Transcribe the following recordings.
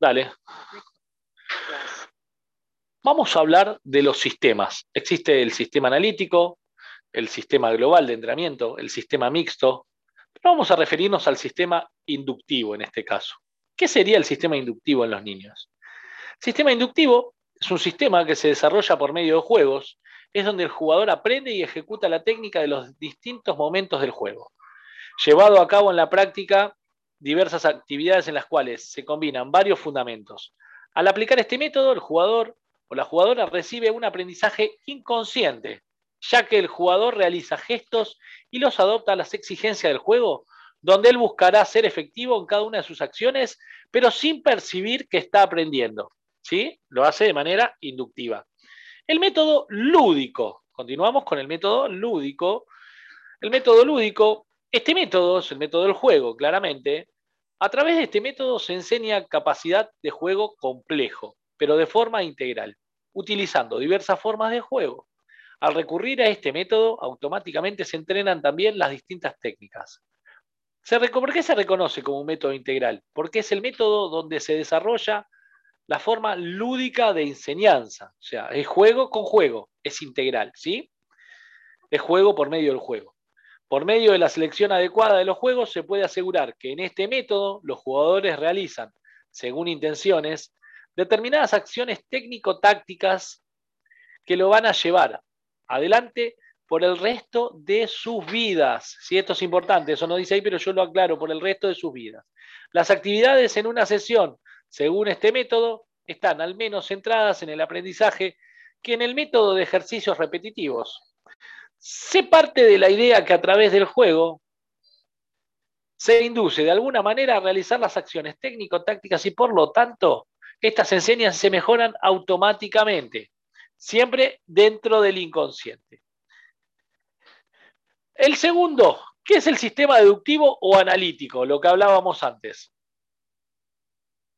Dale. Vamos a hablar de los sistemas. Existe el sistema analítico, el sistema global de entrenamiento, el sistema mixto, pero vamos a referirnos al sistema inductivo en este caso. ¿Qué sería el sistema inductivo en los niños? El sistema inductivo es un sistema que se desarrolla por medio de juegos, es donde el jugador aprende y ejecuta la técnica de los distintos momentos del juego. Llevado a cabo en la práctica diversas actividades en las cuales se combinan varios fundamentos. Al aplicar este método, el jugador o la jugadora recibe un aprendizaje inconsciente, ya que el jugador realiza gestos y los adopta a las exigencias del juego, donde él buscará ser efectivo en cada una de sus acciones, pero sin percibir que está aprendiendo. ¿sí? Lo hace de manera inductiva. El método lúdico. Continuamos con el método lúdico. El método lúdico, este método es el método del juego, claramente. A través de este método se enseña capacidad de juego complejo, pero de forma integral, utilizando diversas formas de juego. Al recurrir a este método, automáticamente se entrenan también las distintas técnicas. ¿Por qué se reconoce como un método integral? Porque es el método donde se desarrolla la forma lúdica de enseñanza. O sea, es juego con juego, es integral, ¿sí? Es juego por medio del juego. Por medio de la selección adecuada de los juegos se puede asegurar que en este método los jugadores realizan, según intenciones, determinadas acciones técnico-tácticas que lo van a llevar adelante por el resto de sus vidas. Si esto es importante, eso no dice ahí, pero yo lo aclaro, por el resto de sus vidas. Las actividades en una sesión, según este método, están al menos centradas en el aprendizaje que en el método de ejercicios repetitivos. Se parte de la idea que a través del juego se induce de alguna manera a realizar las acciones técnico-tácticas y por lo tanto estas enseñanzas se mejoran automáticamente, siempre dentro del inconsciente. El segundo, ¿qué es el sistema deductivo o analítico? Lo que hablábamos antes.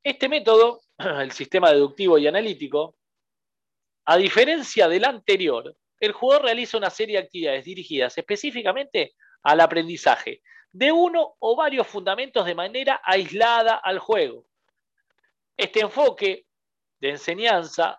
Este método, el sistema deductivo y analítico, a diferencia del anterior, el jugador realiza una serie de actividades dirigidas específicamente al aprendizaje de uno o varios fundamentos de manera aislada al juego. Este enfoque de enseñanza,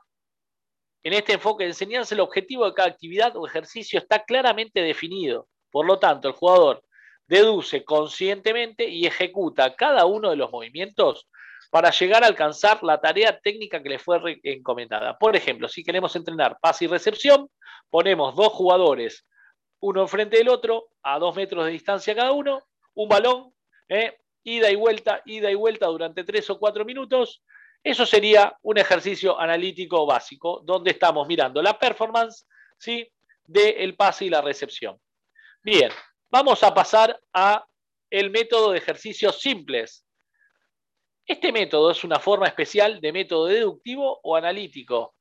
en este enfoque de enseñanza, el objetivo de cada actividad o ejercicio está claramente definido. Por lo tanto, el jugador deduce conscientemente y ejecuta cada uno de los movimientos para llegar a alcanzar la tarea técnica que le fue encomendada. Por ejemplo, si queremos entrenar pase y recepción, ponemos dos jugadores, uno enfrente del otro, a dos metros de distancia cada uno, un balón, ¿eh? ida y vuelta, ida y vuelta durante tres o cuatro minutos. Eso sería un ejercicio analítico básico, donde estamos mirando la performance ¿sí? del pase y la recepción. Bien, vamos a pasar a el método de ejercicios simples. Este método es una forma especial de método deductivo o analítico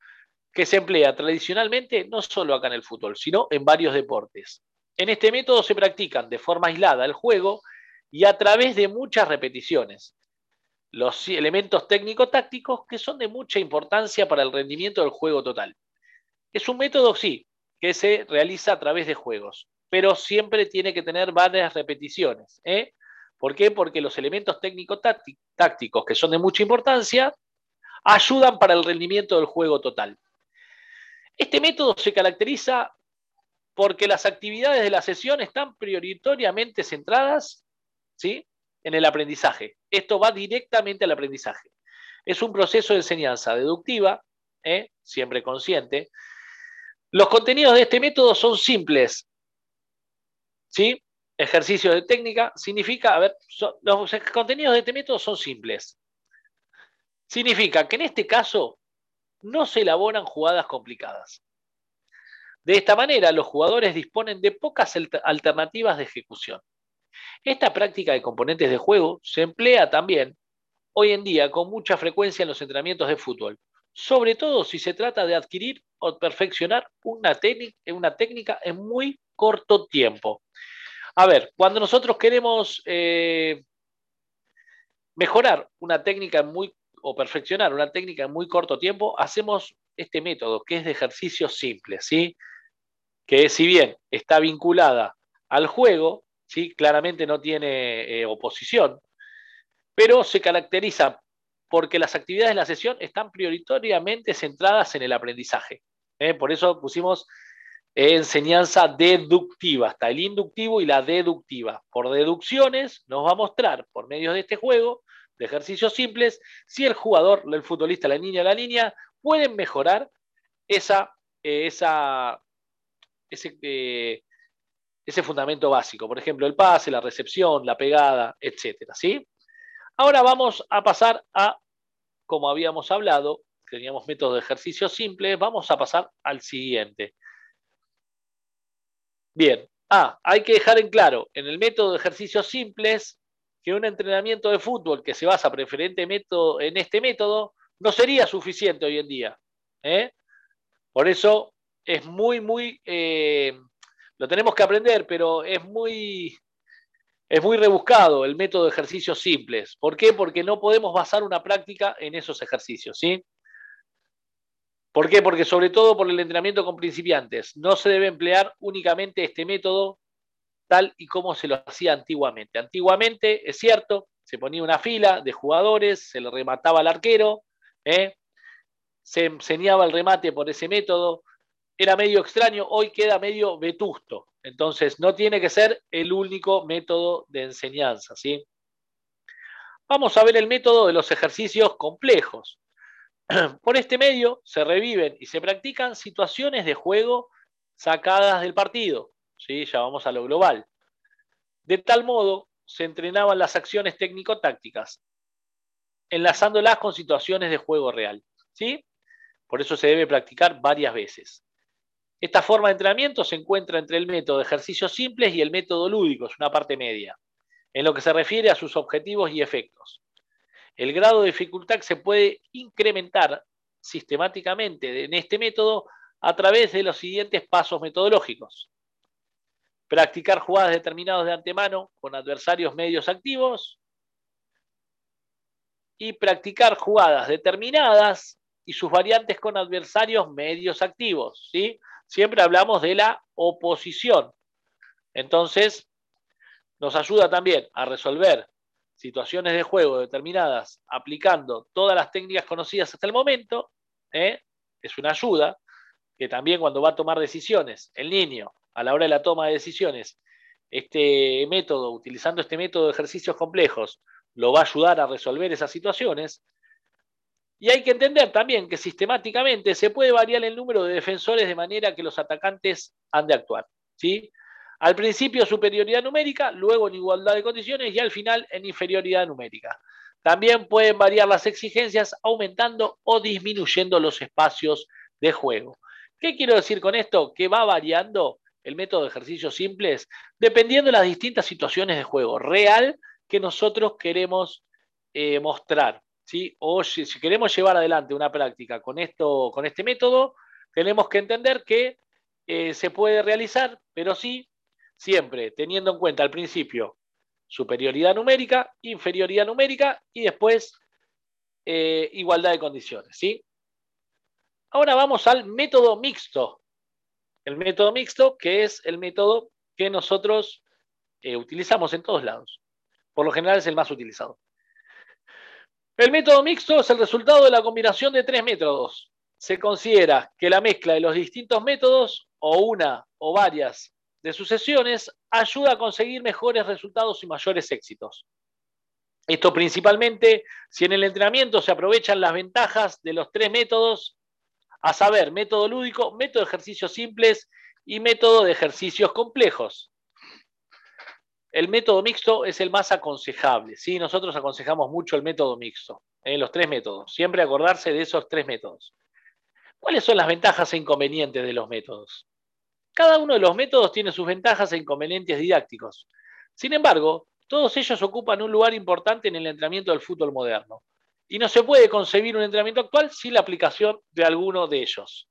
que se emplea tradicionalmente no solo acá en el fútbol, sino en varios deportes. En este método se practican de forma aislada el juego y a través de muchas repeticiones. Los elementos técnico-tácticos que son de mucha importancia para el rendimiento del juego total. Es un método, sí, que se realiza a través de juegos, pero siempre tiene que tener varias repeticiones. ¿eh? ¿Por qué? Porque los elementos técnico-tácticos, que son de mucha importancia, ayudan para el rendimiento del juego total. Este método se caracteriza porque las actividades de la sesión están prioritariamente centradas ¿sí? en el aprendizaje. Esto va directamente al aprendizaje. Es un proceso de enseñanza deductiva, ¿eh? siempre consciente. Los contenidos de este método son simples, ¿sí? Ejercicio de técnica, significa, a ver, los contenidos de este método son simples. Significa que en este caso no se elaboran jugadas complicadas. De esta manera, los jugadores disponen de pocas alternativas de ejecución. Esta práctica de componentes de juego se emplea también hoy en día con mucha frecuencia en los entrenamientos de fútbol, sobre todo si se trata de adquirir o perfeccionar una, una técnica en muy corto tiempo. A ver, cuando nosotros queremos eh, mejorar una técnica muy, o perfeccionar una técnica en muy corto tiempo, hacemos este método que es de ejercicios simples, ¿sí? Que si bien está vinculada al juego, ¿sí? Claramente no tiene eh, oposición, pero se caracteriza porque las actividades de la sesión están prioritariamente centradas en el aprendizaje. ¿eh? Por eso pusimos enseñanza deductiva, hasta el inductivo y la deductiva. Por deducciones nos va a mostrar, por medio de este juego, de ejercicios simples, si el jugador, el futbolista, la niña, la niña, pueden mejorar esa, eh, esa, ese, eh, ese fundamento básico. Por ejemplo, el pase, la recepción, la pegada, etcétera. ¿sí? Ahora vamos a pasar a, como habíamos hablado, teníamos métodos de ejercicio simples, vamos a pasar al siguiente. Bien, ah, hay que dejar en claro, en el método de ejercicios simples, que un entrenamiento de fútbol que se basa preferentemente en este método no sería suficiente hoy en día. ¿eh? Por eso es muy, muy, eh, lo tenemos que aprender, pero es muy, es muy rebuscado el método de ejercicios simples. ¿Por qué? Porque no podemos basar una práctica en esos ejercicios, ¿sí? ¿Por qué? Porque sobre todo por el entrenamiento con principiantes, no se debe emplear únicamente este método tal y como se lo hacía antiguamente. Antiguamente, es cierto, se ponía una fila de jugadores, se le remataba al arquero, ¿eh? se enseñaba el remate por ese método, era medio extraño, hoy queda medio vetusto. Entonces, no tiene que ser el único método de enseñanza. ¿sí? Vamos a ver el método de los ejercicios complejos. Por este medio se reviven y se practican situaciones de juego sacadas del partido. ¿sí? Ya vamos a lo global. De tal modo, se entrenaban las acciones técnico-tácticas, enlazándolas con situaciones de juego real. ¿sí? Por eso se debe practicar varias veces. Esta forma de entrenamiento se encuentra entre el método de ejercicios simples y el método lúdico, es una parte media, en lo que se refiere a sus objetivos y efectos. El grado de dificultad se puede incrementar sistemáticamente en este método a través de los siguientes pasos metodológicos. Practicar jugadas determinadas de antemano con adversarios medios activos y practicar jugadas determinadas y sus variantes con adversarios medios activos. ¿sí? siempre hablamos de la oposición. Entonces, nos ayuda también a resolver situaciones de juego determinadas aplicando todas las técnicas conocidas hasta el momento. ¿eh? Es una ayuda que también cuando va a tomar decisiones, el niño, a la hora de la toma de decisiones, este método, utilizando este método de ejercicios complejos, lo va a ayudar a resolver esas situaciones. Y hay que entender también que sistemáticamente se puede variar el número de defensores de manera que los atacantes han de actuar. ¿sí? Al principio superioridad numérica, luego en igualdad de condiciones y al final en inferioridad numérica. También pueden variar las exigencias aumentando o disminuyendo los espacios de juego. ¿Qué quiero decir con esto? Que va variando el método de ejercicios simples dependiendo de las distintas situaciones de juego real que nosotros queremos eh, mostrar. O si, queremos llevar adelante una práctica con, esto, con este método, tenemos que entender que eh, se puede realizar, pero sí, siempre teniendo en cuenta al principio superioridad numérica, inferioridad numérica y después eh, igualdad de condiciones. ¿sí? Ahora vamos al método mixto. El método mixto, que es el método que nosotros eh, utilizamos en todos lados. Por lo general es el más utilizado. El método mixto es el resultado de la combinación de tres métodos. Se considera que la mezcla de los distintos métodos, o una o varias de sucesiones, ayuda a conseguir mejores resultados y mayores éxitos. Esto principalmente si en el entrenamiento se aprovechan las ventajas de los tres métodos, a saber, método lúdico, método de ejercicios simples y método de ejercicios complejos el método mixto es el más aconsejable. ¿sí? Nosotros aconsejamos mucho el método mixto, ¿eh? los tres métodos. Siempre acordarse de esos tres métodos. ¿Cuáles son las ventajas e inconvenientes de los métodos? Cada uno de los métodos tiene sus ventajas e inconvenientes didácticos. Sin embargo, todos ellos ocupan un lugar importante en el entrenamiento del fútbol moderno. Y no se puede concebir un entrenamiento actual sin la aplicación de alguno de ellos.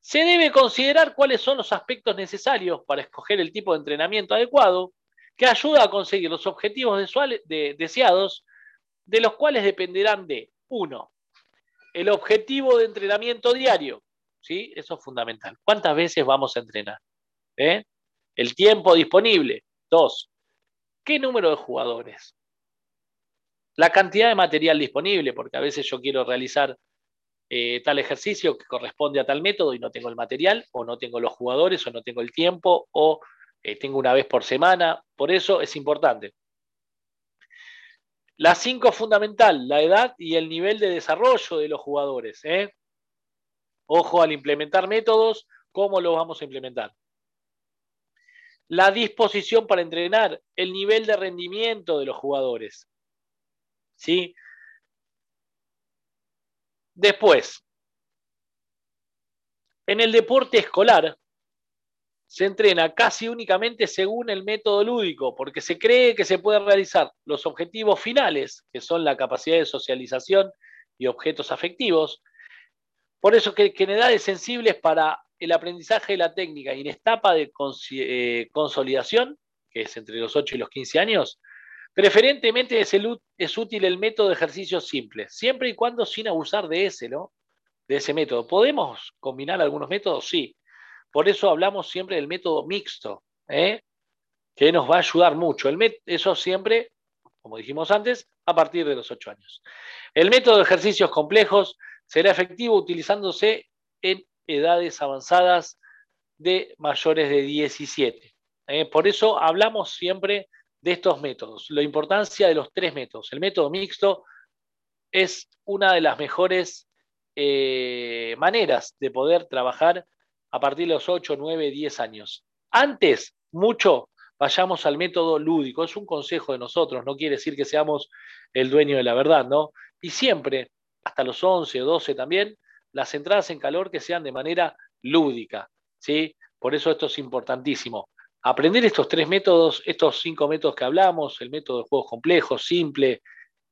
Se debe considerar cuáles son los aspectos necesarios para escoger el tipo de entrenamiento adecuado que ayuda a conseguir los objetivos deseados, de los cuales dependerán de, uno, el objetivo de entrenamiento diario, ¿sí? Eso es fundamental. ¿Cuántas veces vamos a entrenar? ¿Eh? El tiempo disponible. Dos, ¿qué número de jugadores? La cantidad de material disponible, porque a veces yo quiero realizar eh, tal ejercicio que corresponde a tal método y no tengo el material, o no tengo los jugadores, o no tengo el tiempo, o eh, tengo una vez por semana. Por eso es importante. La cinco fundamental, la edad y el nivel de desarrollo de los jugadores. Ojo al implementar métodos, ¿cómo los vamos a implementar? La disposición para entrenar, el nivel de rendimiento de los jugadores. ¿Sí? Después, en el deporte escolar se entrena casi únicamente según el método lúdico, porque se cree que se pueden realizar los objetivos finales, que son la capacidad de socialización y objetos afectivos. Por eso que, en edades sensibles para el aprendizaje de la técnica y en etapa de eh, consolidación, que es entre los 8 y los 15 años, Preferentemente es, útil el método de ejercicio simple, siempre y cuando sin abusar de ese, ¿no? De ese método. ¿Podemos combinar algunos métodos? Sí. Por eso hablamos siempre del método mixto, ¿eh? que nos va a ayudar mucho. El eso siempre, como dijimos antes, a partir de los 8 años. El método de ejercicios complejos será efectivo utilizándose en edades avanzadas de mayores de 17. ¿eh? Por eso hablamos siempre de estos métodos, la importancia de los tres métodos. El método mixto es una de las mejores eh, maneras de poder trabajar a partir de los 8, 9, 10 años. Antes, mucho, vayamos al método lúdico. Es un consejo de nosotros, no quiere decir que seamos el dueño de la verdad, ¿no? Y siempre, hasta los 11 o 12 también, las entradas en calor que sean de manera lúdica, ¿sí? Por eso esto es importantísimo aprender estos tres métodos, estos cinco métodos que hablamos, el método de juegos complejos, simple,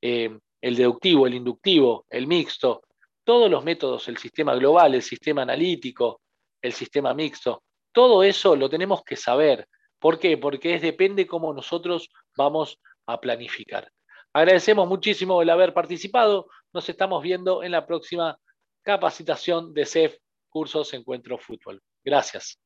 eh, el deductivo, el inductivo, el mixto, todos los métodos, el sistema global, el sistema analítico, el sistema mixto, todo eso lo tenemos que saber. ¿Por qué? Porque es depende cómo nosotros vamos a planificar. Agradecemos muchísimo el haber participado. Nos estamos viendo en la próxima capacitación de CEF Cursos Encuentro Fútbol. Gracias.